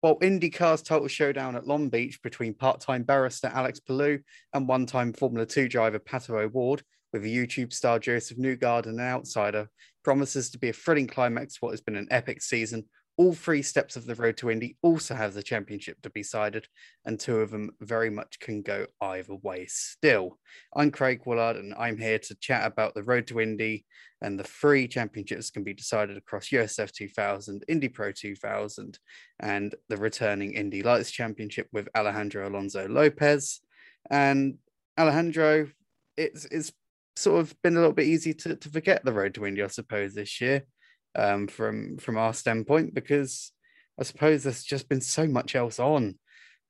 While IndyCar's total showdown at Long Beach between part time barrister Alex Palou and one time Formula 2 driver Pato O'Ward, with YouTube star Josef Newgarden an outsider, promises to be a thrilling climax to what has been an epic season all three steps of the road to Indy also have the championship to be sided, and two of them very much can go either way still. I'm Craig Woollard, and I'm here to chat about the road to Indy and the three championships can be decided across USF 2000, Indy Pro 2000, and the returning Indy Lights Championship with Alejandro Alonso Lopez. And Alejandro, it's, it's sort of been a little bit easy to, to forget the road to Indy, I suppose, this year um, from from our standpoint because I suppose there's just been so much else on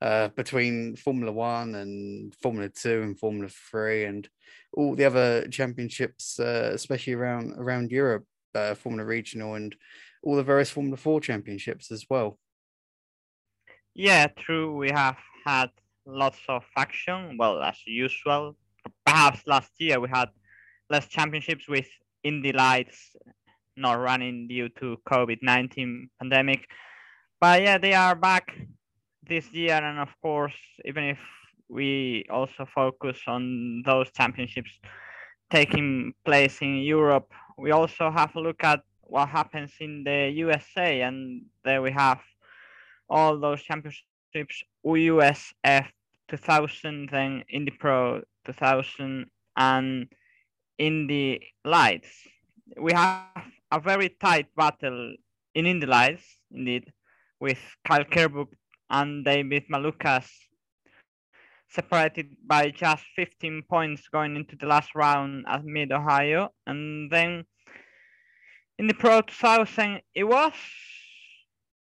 uh, between Formula One and Formula Two and Formula Three and all the other championships, uh, especially around around Europe, uh, Formula Regional and all the various Formula Four championships as well. Yeah, true. We have had lots of action. Well, as usual. Perhaps last year we had less championships with Indy Lights not running due to COVID-19 pandemic. But yeah, they are back this year, and of course, even if we also focus on those championships taking place in Europe, we also have a look at what happens in the USA, and there we have all those championships: USF 2000, then Indy Pro 2000, and Indy Lights. We have a very tight battle in Indy Lights, indeed, with Kyle Kirkwood and David Malukas separated by just 15 points going into the last round at Mid Ohio. And then in the Pro 2000, it was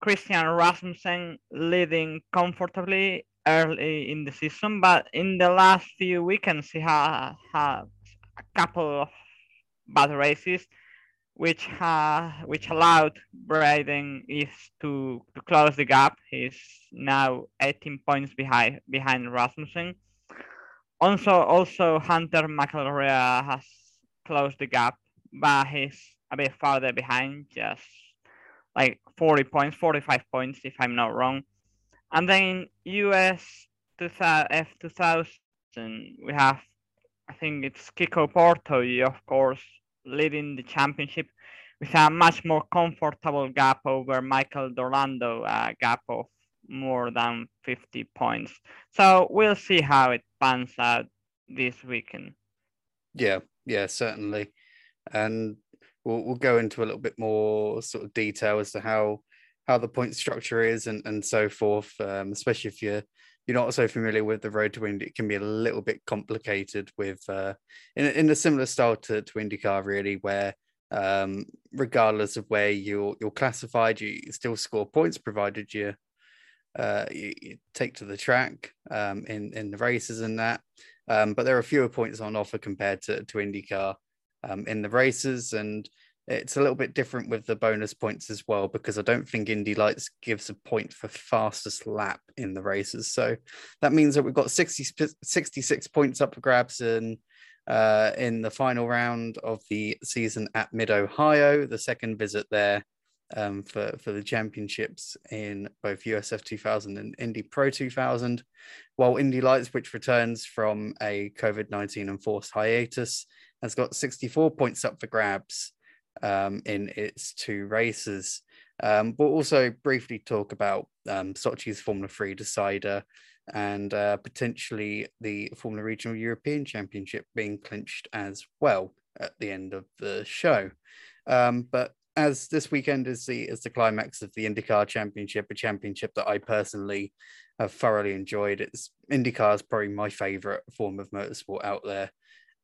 Christian Rasmussen leading comfortably early in the season, but in the last few weekends, he had, had a couple of bad races which uh, which allowed Braden Eves to, to close the gap. He's now 18 points behind behind Rasmussen. Also, also Hunter McElrea has closed the gap, but he's a bit farther behind, just like 40 points, 45 points if I'm not wrong. And then US F2000, we have, I think it's Kiko Porto, of course, leading the championship with a much more comfortable gap over Michael D'Orlando, a gap of more than 50 points. So we'll see how it pans out this weekend. Yeah, yeah, certainly. And we'll, we'll go into a little bit more sort of detail as to how how the point structure is and, and so forth, um, especially if you're you're not so familiar with the road to Indy, it can be a little bit complicated with uh, in, in a similar style to, to IndyCar, really, where um, regardless of where you're you're classified, you still score points provided you, uh, you, you take to the track um, in in the races and that. Um, but there are fewer points on offer compared to to IndyCar um, in the races, and it's a little bit different with the bonus points as well because I don't think Indy Lights gives a point for fastest lap in the races. So that means that we've got 60, 66 points up for grabs in, uh, in the final round of the season at Mid Ohio, the second visit there um, for, for the championships in both USF 2000 and Indy Pro 2000, while Indy Lights, which returns from a COVID 19 enforced hiatus, has got 64 points up for grabs um, in its two races. Um, we'll also briefly talk about um, Sochi's Formula 3 decider and uh, potentially the Formula Regional European Championship being clinched as well at the end of the show. Um, but as this weekend is the is the climax of the IndyCar Championship, a championship that I personally have thoroughly enjoyed. It's IndyCar is probably my favorite form of motorsport out there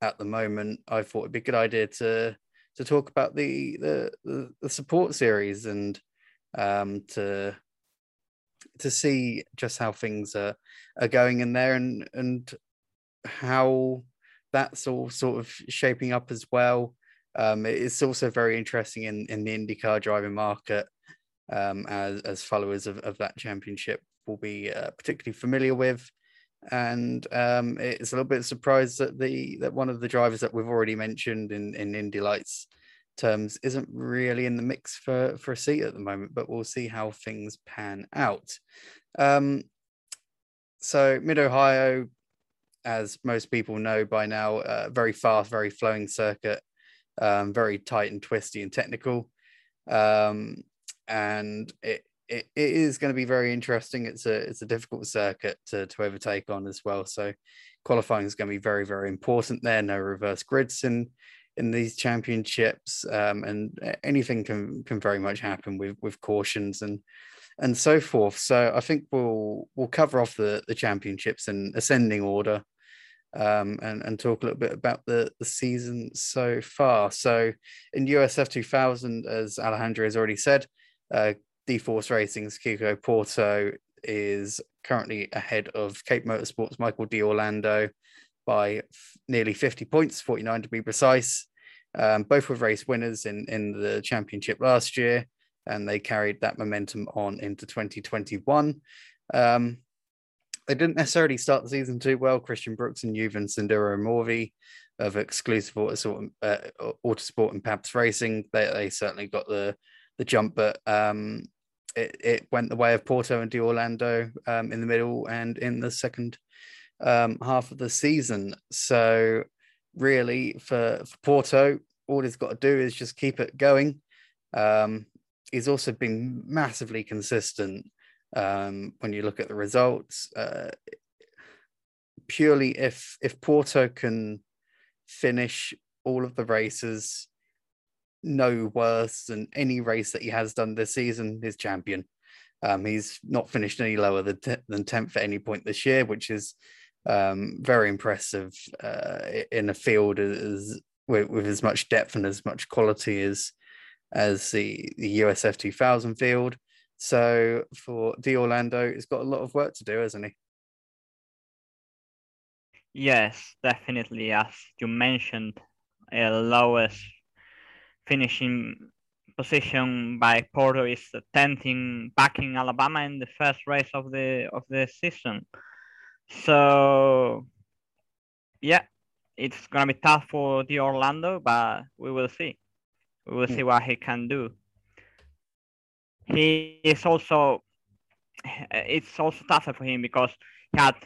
at the moment. I thought it'd be a good idea to to talk about the the, the, support series and um, to to see just how things are are going in there and and how that's all sort of shaping up as well. Um, it's also very interesting in in the IndyCar driving market um, as as followers of, of that championship will be uh, particularly familiar with and um, it's a little bit surprised that the that one of the drivers that we've already mentioned in in Indy Lights terms isn't really in the mix for for a seat at the moment, but we'll see how things pan out. Um, so Mid Ohio, as most people know by now, uh, very fast, very flowing circuit, um, very tight and twisty and technical, um, and it, it it is going to be very interesting. It's a it's a difficult circuit to to overtake on as well. So qualifying is going to be very very important there. No reverse grids in in these championships, um, and anything can can very much happen with with cautions and and so forth. So I think we'll we'll cover off the the championships in ascending order, um, and and talk a little bit about the the season so far. So in USF 2000, as Alejandro has already said, uh, D Force Racing's Kiko Porto is currently ahead of Cape Motorsports Michael D'Orlando by f- nearly 50 points, 49 to be precise. Um, both were race winners in, in the championship last year, and they carried that momentum on into 2021. Um, they didn't necessarily start the season too well. Christian Brooks and Yuven Sundaramoorthy of exclusive Autosport, uh, Autosport and Pabst Racing, they, they certainly got the, the jump, but um, it, it went the way of Porto and D'Orlando um, in the middle and in the second um, half of the season. So really for, for Porto, all he's got to do is just keep it going. Um, he's also been massively consistent um, when you look at the results. Uh, purely if if Porto can finish all of the races no worse than any race that he has done this season, his champion. Um, he's not finished any lower than, than 10th at any point this year, which is um, very impressive uh, in a field as, with, with, as much depth and as much quality as as the, the USF 2000 field. So for D'Orlando, he's got a lot of work to do, hasn't he? Yes, definitely. As you mentioned, uh, lowest finishing position by Porto is 10th in back in Alabama in the first race of the of the season. So yeah, it's gonna be tough for D'Orlando, but we will see. We will see what he can do. He is also it's also tougher for him because he had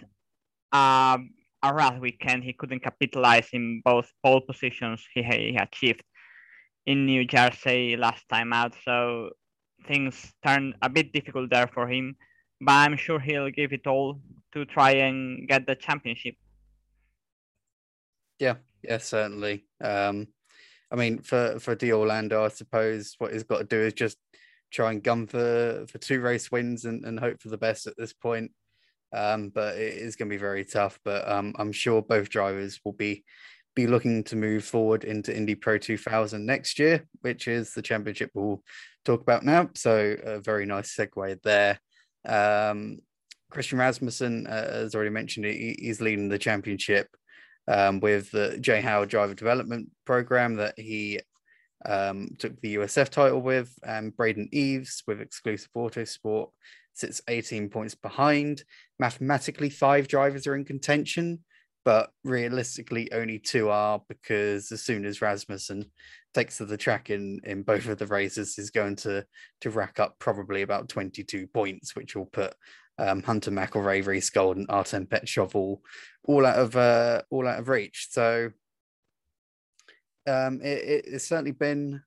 um, a rough weekend. He couldn't capitalize in both pole positions he, he achieved in New Jersey last time out. So things turned a bit difficult there for him, but I'm sure he'll give it all to try and get the championship. Yeah, yeah, certainly. Um, I mean, for for D'Orlando, I suppose what he's got to do is just try and gun for for two race wins and, and hope for the best at this point. Um, but it is going to be very tough. But um, I'm sure both drivers will be be looking to move forward into Indy Pro 2000 next year, which is the championship we'll talk about now. So a very nice segue there. Um, Christian Rasmussen, uh, as already mentioned, he, he's leading the championship um, with the Jay Howard Driver Development Program that he um, took the USF title with, and Braden Eves with Exclusive auto Autosport sits 18 points behind. Mathematically, five drivers are in contention, but realistically only two are because as soon as Rasmussen takes to the track in in both of the races is going to to rack up probably about 22 points which will put um, Hunter McElrea, Reece Gold, and Artem Petrov all, all out of uh, all out of reach. So um, it, it's certainly been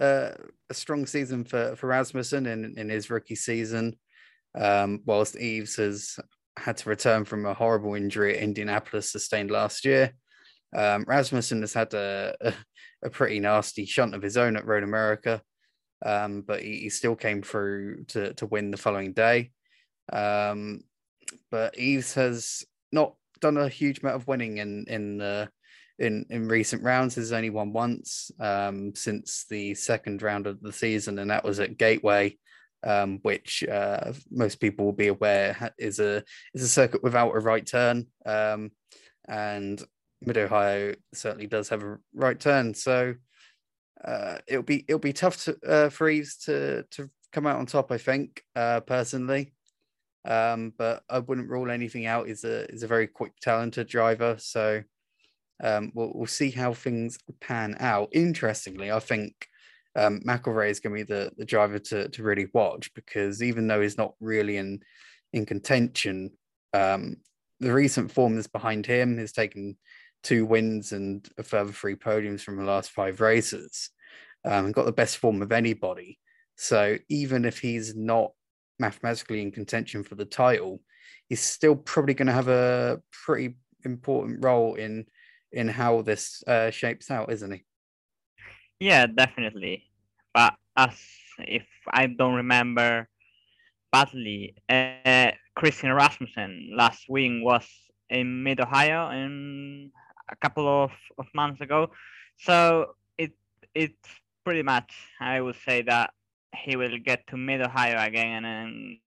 uh, a strong season for for Rasmussen in in his rookie season. Um, whilst Eves has had to return from a horrible injury at Indianapolis sustained last year. Um, Rasmussen has had a, a, pretty nasty shunt of his own at Road America, um, but he, he, still came through to, to win the following day. Um, but Eves has not done a huge amount of winning in in uh, in in recent rounds. He's only won once um, since the second round of the season, and that was at Gateway um, which uh, most people will be aware is a is a circuit without a right turn, um, and Mid Ohio certainly does have a right turn. So uh, it'll be it'll be tough to, uh, for Eves to to come out on top. I think uh, personally, um, but I wouldn't rule anything out. He's a is a very quick, talented driver. So um, we'll, we'll see how things pan out. Interestingly, I think um, McElrea is going to be the, the driver to, to really watch because even though he's not really in in contention, um, the recent form that's behind him has taken two wins and a further three podiums from the last five races, um, got the best form of anybody. So even if he's not mathematically in contention for the title, he's still probably going to have a pretty important role in in how this uh, shapes out, isn't he? Yeah, definitely. But as if I don't remember badly, uh, Christian Rasmussen last win was in Mid Ohio in a couple of, of months ago. So it it's pretty much I would say that he will get to Mid Ohio again and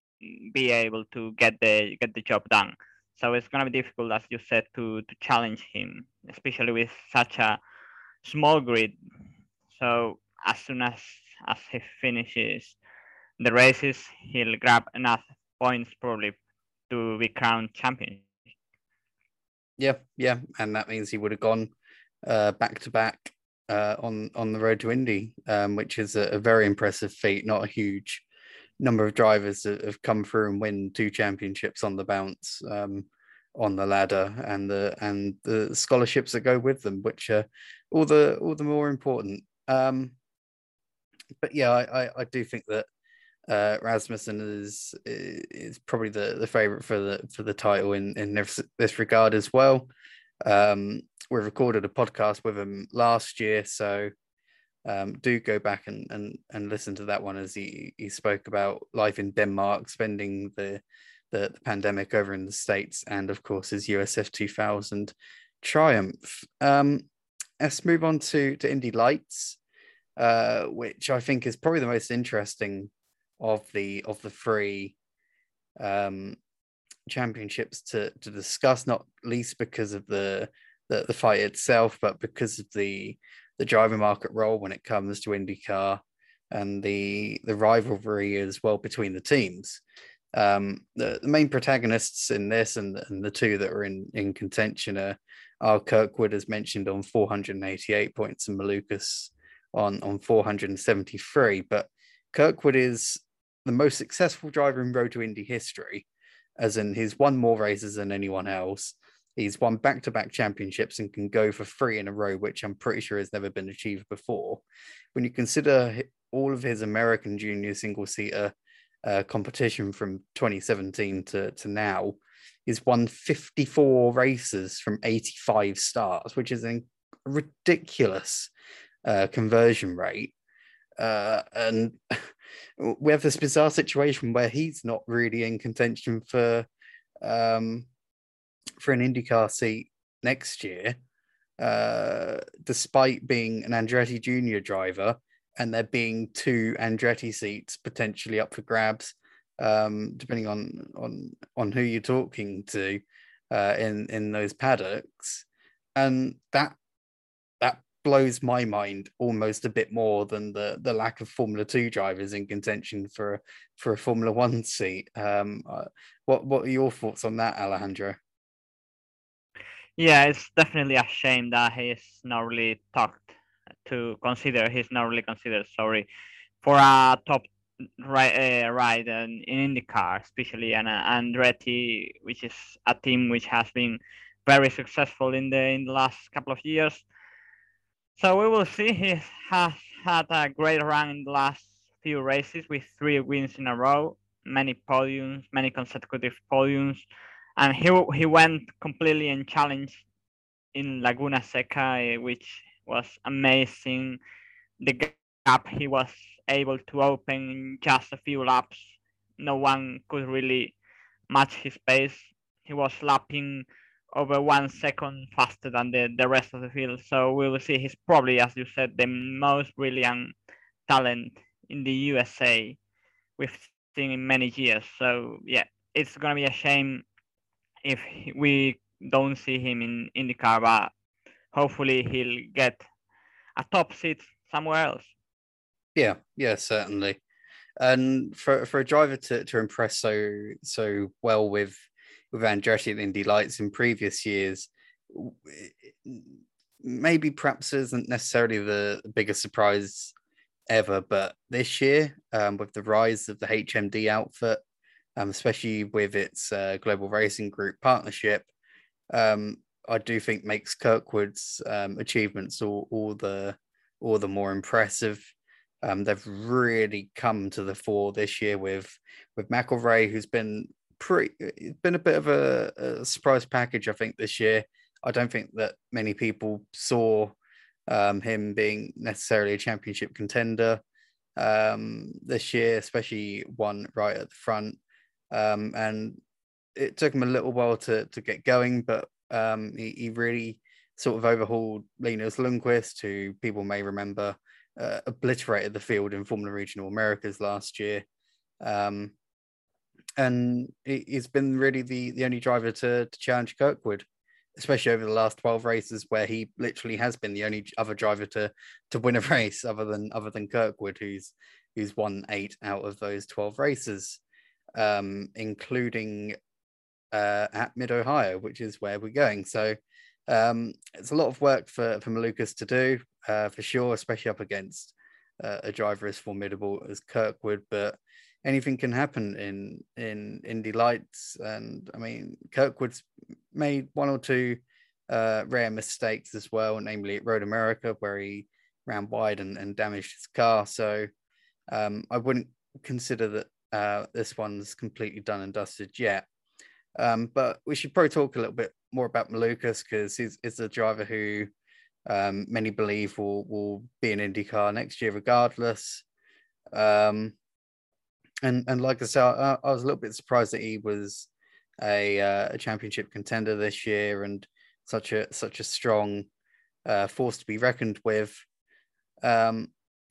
be able to get the get the job done. So it's gonna be difficult, as you said, to to challenge him, especially with such a small grid. So as soon as as he finishes the races, he'll grab enough points probably to be crowned champion. Yeah, yeah, and that means he would have gone uh, back to back uh, on on the road to Indy, um, which is a, a, very impressive feat. Not a huge number of drivers that have come through and win two championships on the bounce um, on the ladder, and the and the scholarships that go with them, which are all the all the more important. Um, but yeah, I, I, I do think that uh, Rasmussen is is probably the, the favorite for the for the title in in this, regard as well. Um, we recorded a podcast with him last year, so um, do go back and, and and listen to that one as he he spoke about life in Denmark, spending the the, the pandemic over in the states, and of course his USF 2000 triumph. Um, let's move on to to Indy Lights, uh, which I think is probably the most interesting of the of the three um, championships to to discuss, not least because of the, the the fight itself, but because of the the driver market role when it comes to IndyCar and the the rivalry as well between the teams. Um, the, the main protagonists in this and, and the two that are in, in contention are, are Kirkwood, as mentioned, on 488 points and Malukas on, on 473. But Kirkwood is the most successful driver in Road to Indy history, as in he's won more races than anyone else. He's won back to back championships and can go for three in a row, which I'm pretty sure has never been achieved before. When you consider all of his American junior single seater uh, competition from 2017 to, to now, he's won 54 races from 85 starts, which is a ridiculous uh, conversion rate. Uh, and we have this bizarre situation where he's not really in contention for um, for an IndyCar seat next year, uh, despite being an Andretti Junior driver, and there being two Andretti seats potentially up for grabs, um, depending on on on who you're talking to uh, in in those paddocks, and that that blows my mind almost a bit more than the the lack of Formula Two drivers in contention for for a Formula One seat. Um, uh, what what are your thoughts on that, Alejandro? Yeah, it's definitely a shame that he's not really talked to consider. He's not really considered. Sorry, for a top right uh, ride in, in IndyCar, especially an uh, Andretti, which is a team which has been very successful in the in the last couple of years so we will see. He has had a great run in the last few races with three wins in a row, many podiums, many consecutive podiums, and he he went completely unchallenged in Laguna Seca, which was amazing. The gap he was able to open in just a few laps. No one could really match his pace. He was lapping over one second faster than the, the rest of the field. So we will see he's probably, as you said, the most brilliant talent in the USA we've seen in many years. So yeah, it's gonna be a shame if we don't see him in IndyCar, but hopefully he'll get a top seat somewhere else. Yeah, yeah, certainly. And for, for a driver to, to impress so so well with with Andretti and Indy Lights in previous years, maybe perhaps isn't necessarily the biggest surprise ever, but this year, um, with the rise of the HMD outfit, um, especially with its uh, global racing group partnership, um, I do think makes Kirkwood's um, achievements all, all the all the more impressive. Um, they've really come to the fore this year with with McElrea, who's been pretty been a bit of a, a, surprise package, I think, this year. I don't think that many people saw um, him being necessarily a championship contender um, this year, especially one right at the front. Um, and it took him a little while to to get going, but um, he, he really sort of overhauled Linus Lundqvist, who people may remember uh, obliterated the field in Formula Regional Americas last year. Um, and he's been really the, the only driver to, to challenge Kirkwood, especially over the last 12 races where he literally has been the only other driver to to win a race other than other than Kirkwood, who's who's won eight out of those 12 races, um, including uh, at Mid Ohio, which is where we're going. So um, it's a lot of work for, for Malukas to do, uh, for sure, especially up against uh, a driver as formidable as Kirkwood. But anything can happen in in Indy Lights, and I mean Kirkwood's made one or two uh, rare mistakes as well, namely at Road America where he ran wide and, and damaged his car. So um, I wouldn't consider that uh, this one's completely done and dusted yet. Um, but we should probably talk a little bit more about Malukas because he's, he's a driver who um, many believe will, will be an IndyCar next year, regardless. Um, and and like I said, I, I, was a little bit surprised that he was a, uh, a championship contender this year and such a such a strong uh, force to be reckoned with. Um,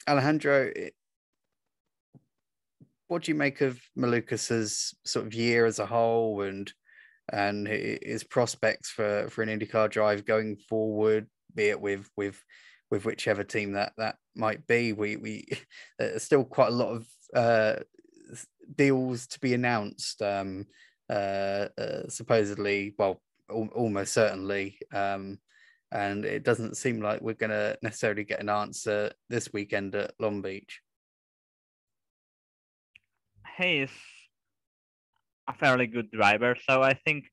Alejandro, what do you make of Malukas's sort of year as a whole and and his prospects for for an IndyCar drive going forward, be it with with with whichever team that that might be. We we there's still quite a lot of uh, deals to be announced. Um, uh, uh, supposedly, well, al- almost certainly. Um, and it doesn't seem like we're going to necessarily get an answer this weekend at Long Beach. He a fairly good driver, so I think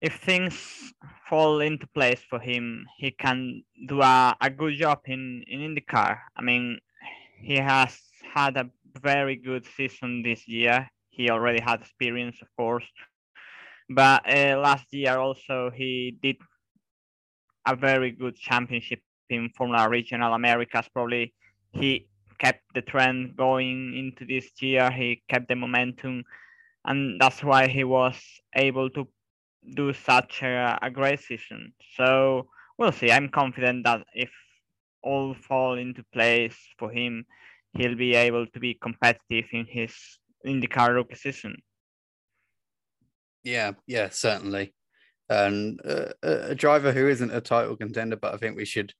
if things fall into place for him, he can do a, a good job in, in IndyCar. I mean, he has had a very good season this year. He already had experience, of course, but uh, last year also he did a very good championship in Formula Regional Americas. Probably he kept the trend going into this year. He kept the momentum, and that's why he was able to do such a, a great season. So we'll see. I'm confident that if all fall into place for him, he'll be able to be competitive in his in IndyCar rookie season. Yeah, yeah, certainly. And uh, a driver who isn't a title contender, but I think we should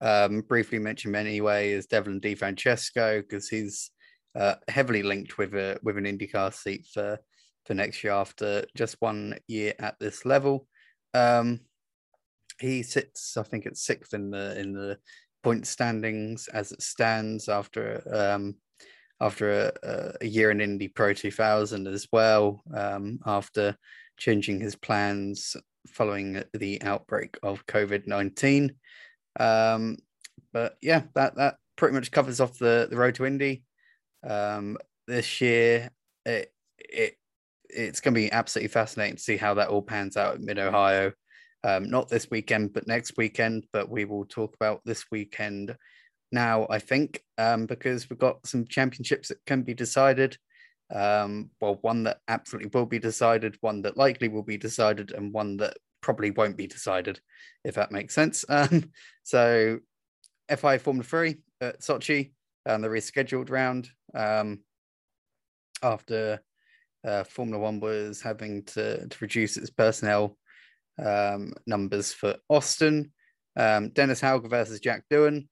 um, briefly mention anyway, is Devlin DeFrancesco because he's uh, heavily linked with a with an IndyCar seat for for next year after just one year at this level. Um, he sits, I think, it's sixth in the in the point standings as it stands after um, after a, a, year in Indy Pro 2000 as well. Um, after changing his plans following the outbreak of COVID 19. Um, but yeah, that that pretty much covers off the the road to Indy. Um, this year, it it it's going to be absolutely fascinating to see how that all pans out in Mid Ohio. Um, not this weekend, but next weekend. But we will talk about this weekend now, I think, um, because we've got some championships that can be decided. Um, well, one that absolutely will be decided, one that likely will be decided, and one that probably won't be decided, if that makes sense. Um, so, FIA Formula 3 at Sochi, and the rescheduled round um, after uh, Formula One was having to, to reduce its personnel um, numbers for Austin. Um, Dennis Hauger versus Jack Doohan.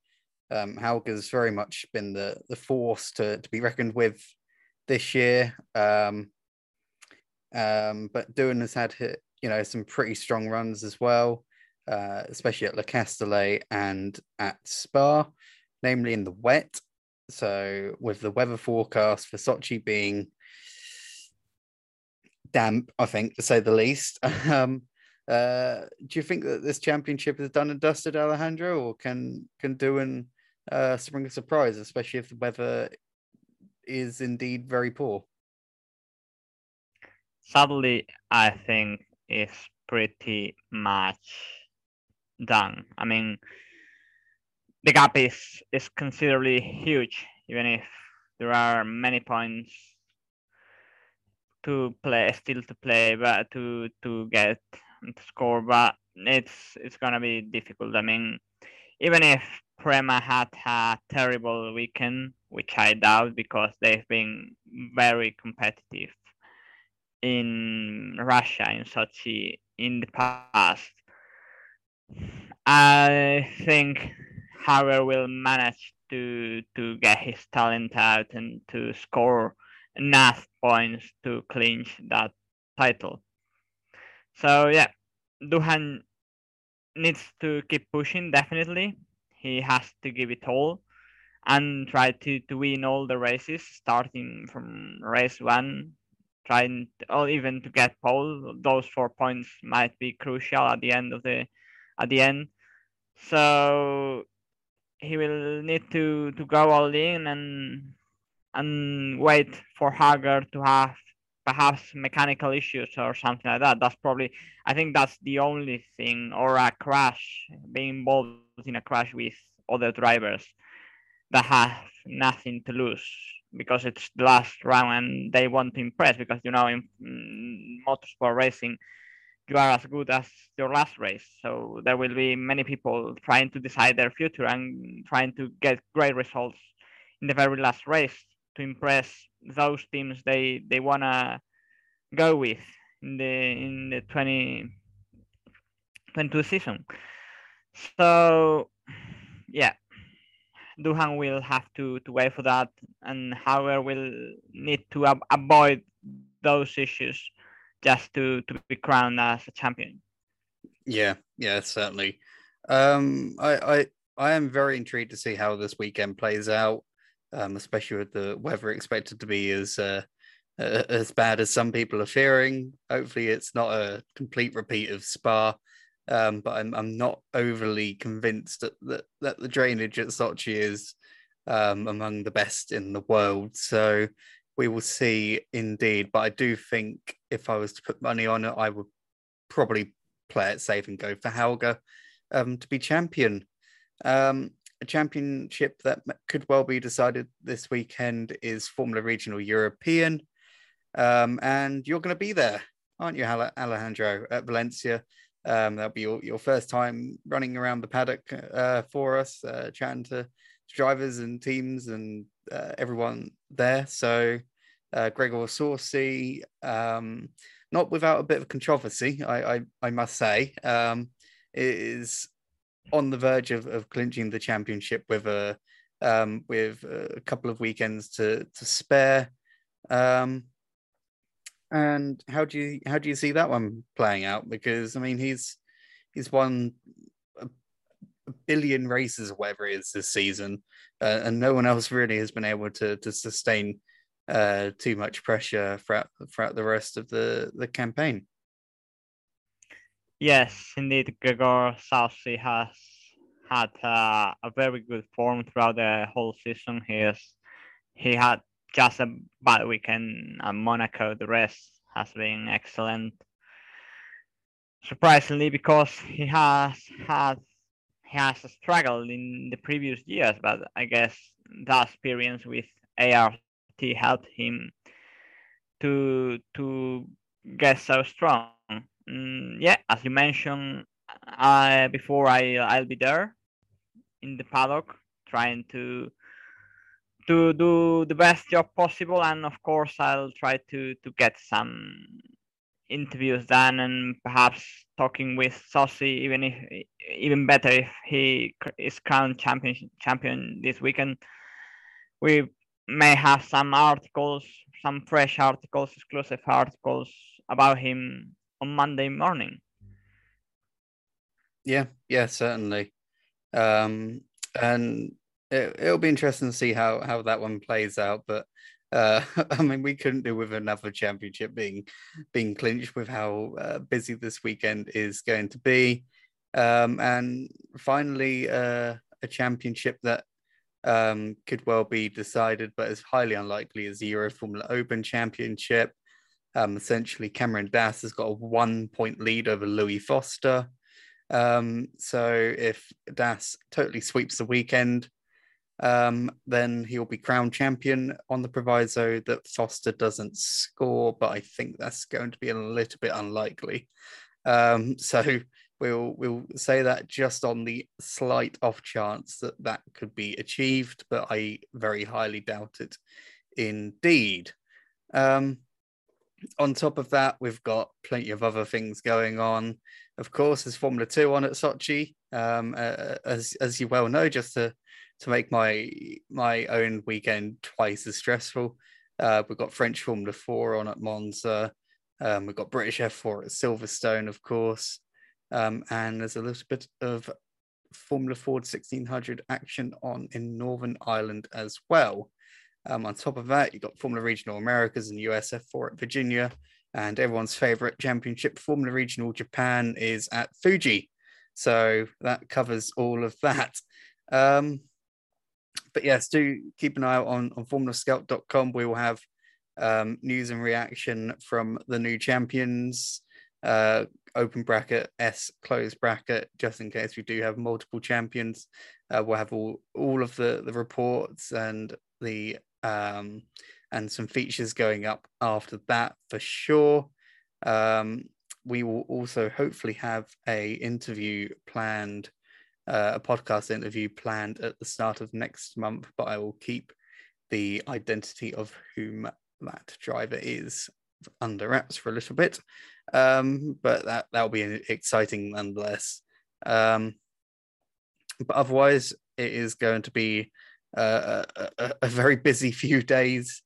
Um, Hauger's very much been the the force to, to be reckoned with this year. Um, um, but Doohan has had you know some pretty strong runs as well. uh, especially at Le Castellet and at Spa, namely in the wet. So, with the weather forecast for Sochi being damp, I think, to say the least. Um, uh, do you think that this championship is done and dusted, Alejandro, or can can Doohan uh, spring a surprise, especially if the weather is indeed very poor? Sadly, I think it's pretty much done. I mean, the gap is is considerably huge, even if there are many points to play, still to play, but to to get to score. But it's it's gonna be difficult. I mean, even if Prema had a terrible weekend, which I doubt because they've been very competitive in Russia in Sochi in the past. I think Hauger will manage to to get his talent out and to score enough points to clinch that title. So yeah, Doohan needs to keep pushing definitely. He has to give it all and try to, to win all the races starting from race one trying to, or even to get pole those four points might be crucial at the end of the at the end so he will need to to go all in and and wait for Hauger to have perhaps mechanical issues or something like that. That's probably I think that's the only thing or a crash being involved in a crash with other drivers that have nothing to lose because it's the last round and they want to impress because you know in, in motorsport racing you are as good as your last race. So there will be many people trying to decide their future and trying to get great results in the very last race to impress those teams they they wanna go with in the in the 20 22 season. So yeah, Doohan will have to to wait for that, and Hauger will need to ab- avoid those issues just to to be crowned as a champion. Yeah, yeah, certainly. Um, I I I am very intrigued to see how this weekend plays out, um, especially with the weather expected to be as uh, uh, as bad as some people are fearing. Hopefully, it's not a complete repeat of Spa. Um, but I'm I'm not overly convinced that that, that the drainage at Sochi is um, among the best in the world. So we will see indeed. But I do think if I was to put money on it, I would probably play it safe and go for Hauger um, to be champion. Um, a championship that could well be decided this weekend is Formula Regional European. Um, and you're going to be there, aren't you, Alejandro, at Valencia? Um, that'll be your, your first time running around the paddock uh, for us, uh, chatting to drivers and teams and uh, everyone there. So, uh, Grégoire Saucy, um, not without a bit of controversy, I, I, I must say, um, is on the verge of, of clinching the championship with a um, with a couple of weekends to to spare. Um, and how do you how do you see that one playing out? Because I mean, he's he's won a, a billion races or whatever it is this season, uh, and no one else really has been able to to sustain uh, too much pressure throughout throughout the rest of the the campaign. Yes, indeed, Grégoire Saucy has had uh, a very good form throughout the whole season. He has he had just a bad weekend at Monaco. The rest has been excellent. Surprisingly, because he has had he has struggled in the previous years, but I guess that experience with ART helped him to to get so strong. Mm, yeah, as you mentioned uh, before, I I'll be there in the paddock trying to to do the best job possible. And of course i'll try to to get some interviews done and perhaps talking with Saucy even if even better if he is crowned champion champion this weekend. We may have some articles some fresh articles exclusive articles about him on monday morning Yeah, yeah, certainly. Um, and it, it'll be interesting to see how how that one plays out. But uh, I mean, we couldn't do with another championship being being clinched with how uh, busy this weekend is going to be. Um, and finally, uh, a championship that um, could well be decided, but is highly unlikely as the Euro Formula Open Championship. Um, essentially, Cameron Das has got a one point lead over Louis Foster. Um, so if Das totally sweeps the weekend, um, then he'll be crowned champion on the proviso that Foster doesn't score, but I think that's going to be a little bit unlikely. Um, so we'll we'll say that just on the slight off chance that that could be achieved, but I very highly doubt it. Indeed. Um, on top of that, we've got plenty of other things going on. Of course, there's Formula Two on at Sochi, um, uh, as as you well know. Just to to make my my own weekend twice as stressful, uh, we've got French Formula Four on at Monza. Um, we've got British F4 at Silverstone, of course, um, and there's a little bit of Formula Ford 1600 action on in Northern Ireland as well. Um, on top of that, you've got Formula Regional Americas and USF4 at Virginia, and everyone's favorite championship, Formula Regional Japan, is at Fuji. So that covers all of that. Um, but yes, do keep an eye out on, on formulascout.com. We will have um, news and reaction from the new champions, uh, open bracket, S closed bracket, just in case we do have multiple champions. Uh, we'll have all, all of the, the reports and the um, and some features going up after that for sure. Um, we will also hopefully have a interview planned, uh, a podcast interview planned at the start of next month, but I will keep the identity of whom that driver is under wraps for a little bit. Um, but that that'll be exciting nonetheless. Um, but otherwise, it is going to be a, a, very busy few days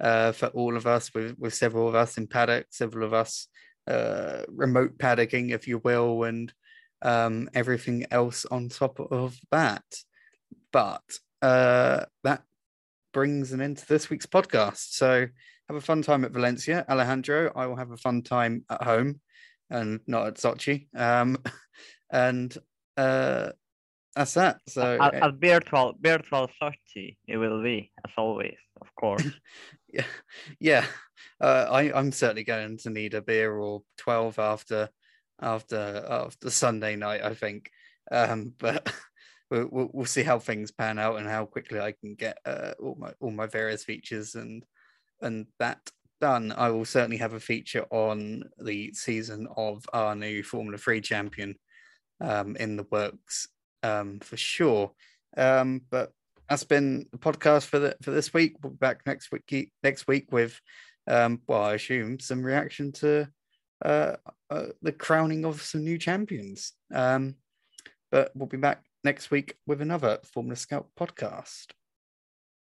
uh, for all of us, with, with several of us in paddock, several of us uh, remote paddocking, if you will, and um, everything else on top of that. But uh, that brings an end to this week's podcast. So have a fun time at Valencia, Alejandro. I will have a fun time at home and not at Sochi. Um, and uh, that's that. So at, at virtual virtual Sochi, it will be as always, of course. yeah, yeah. Uh, I I'm certainly going to need a beer or twelve after after after Sunday night. I think, um, but. We'll, we'll, see how things pan out and how quickly I can get uh, all my all my various features and and that done. I will certainly have a feature on the season of our new Formula Three champion um, in the works um, for sure. Um, but that's been the podcast for the for this week. We'll be back next week next week with um, well, I assume some reaction to uh, uh, the crowning of some new champions. Um, but we'll be back next week with another Formula Scout podcast.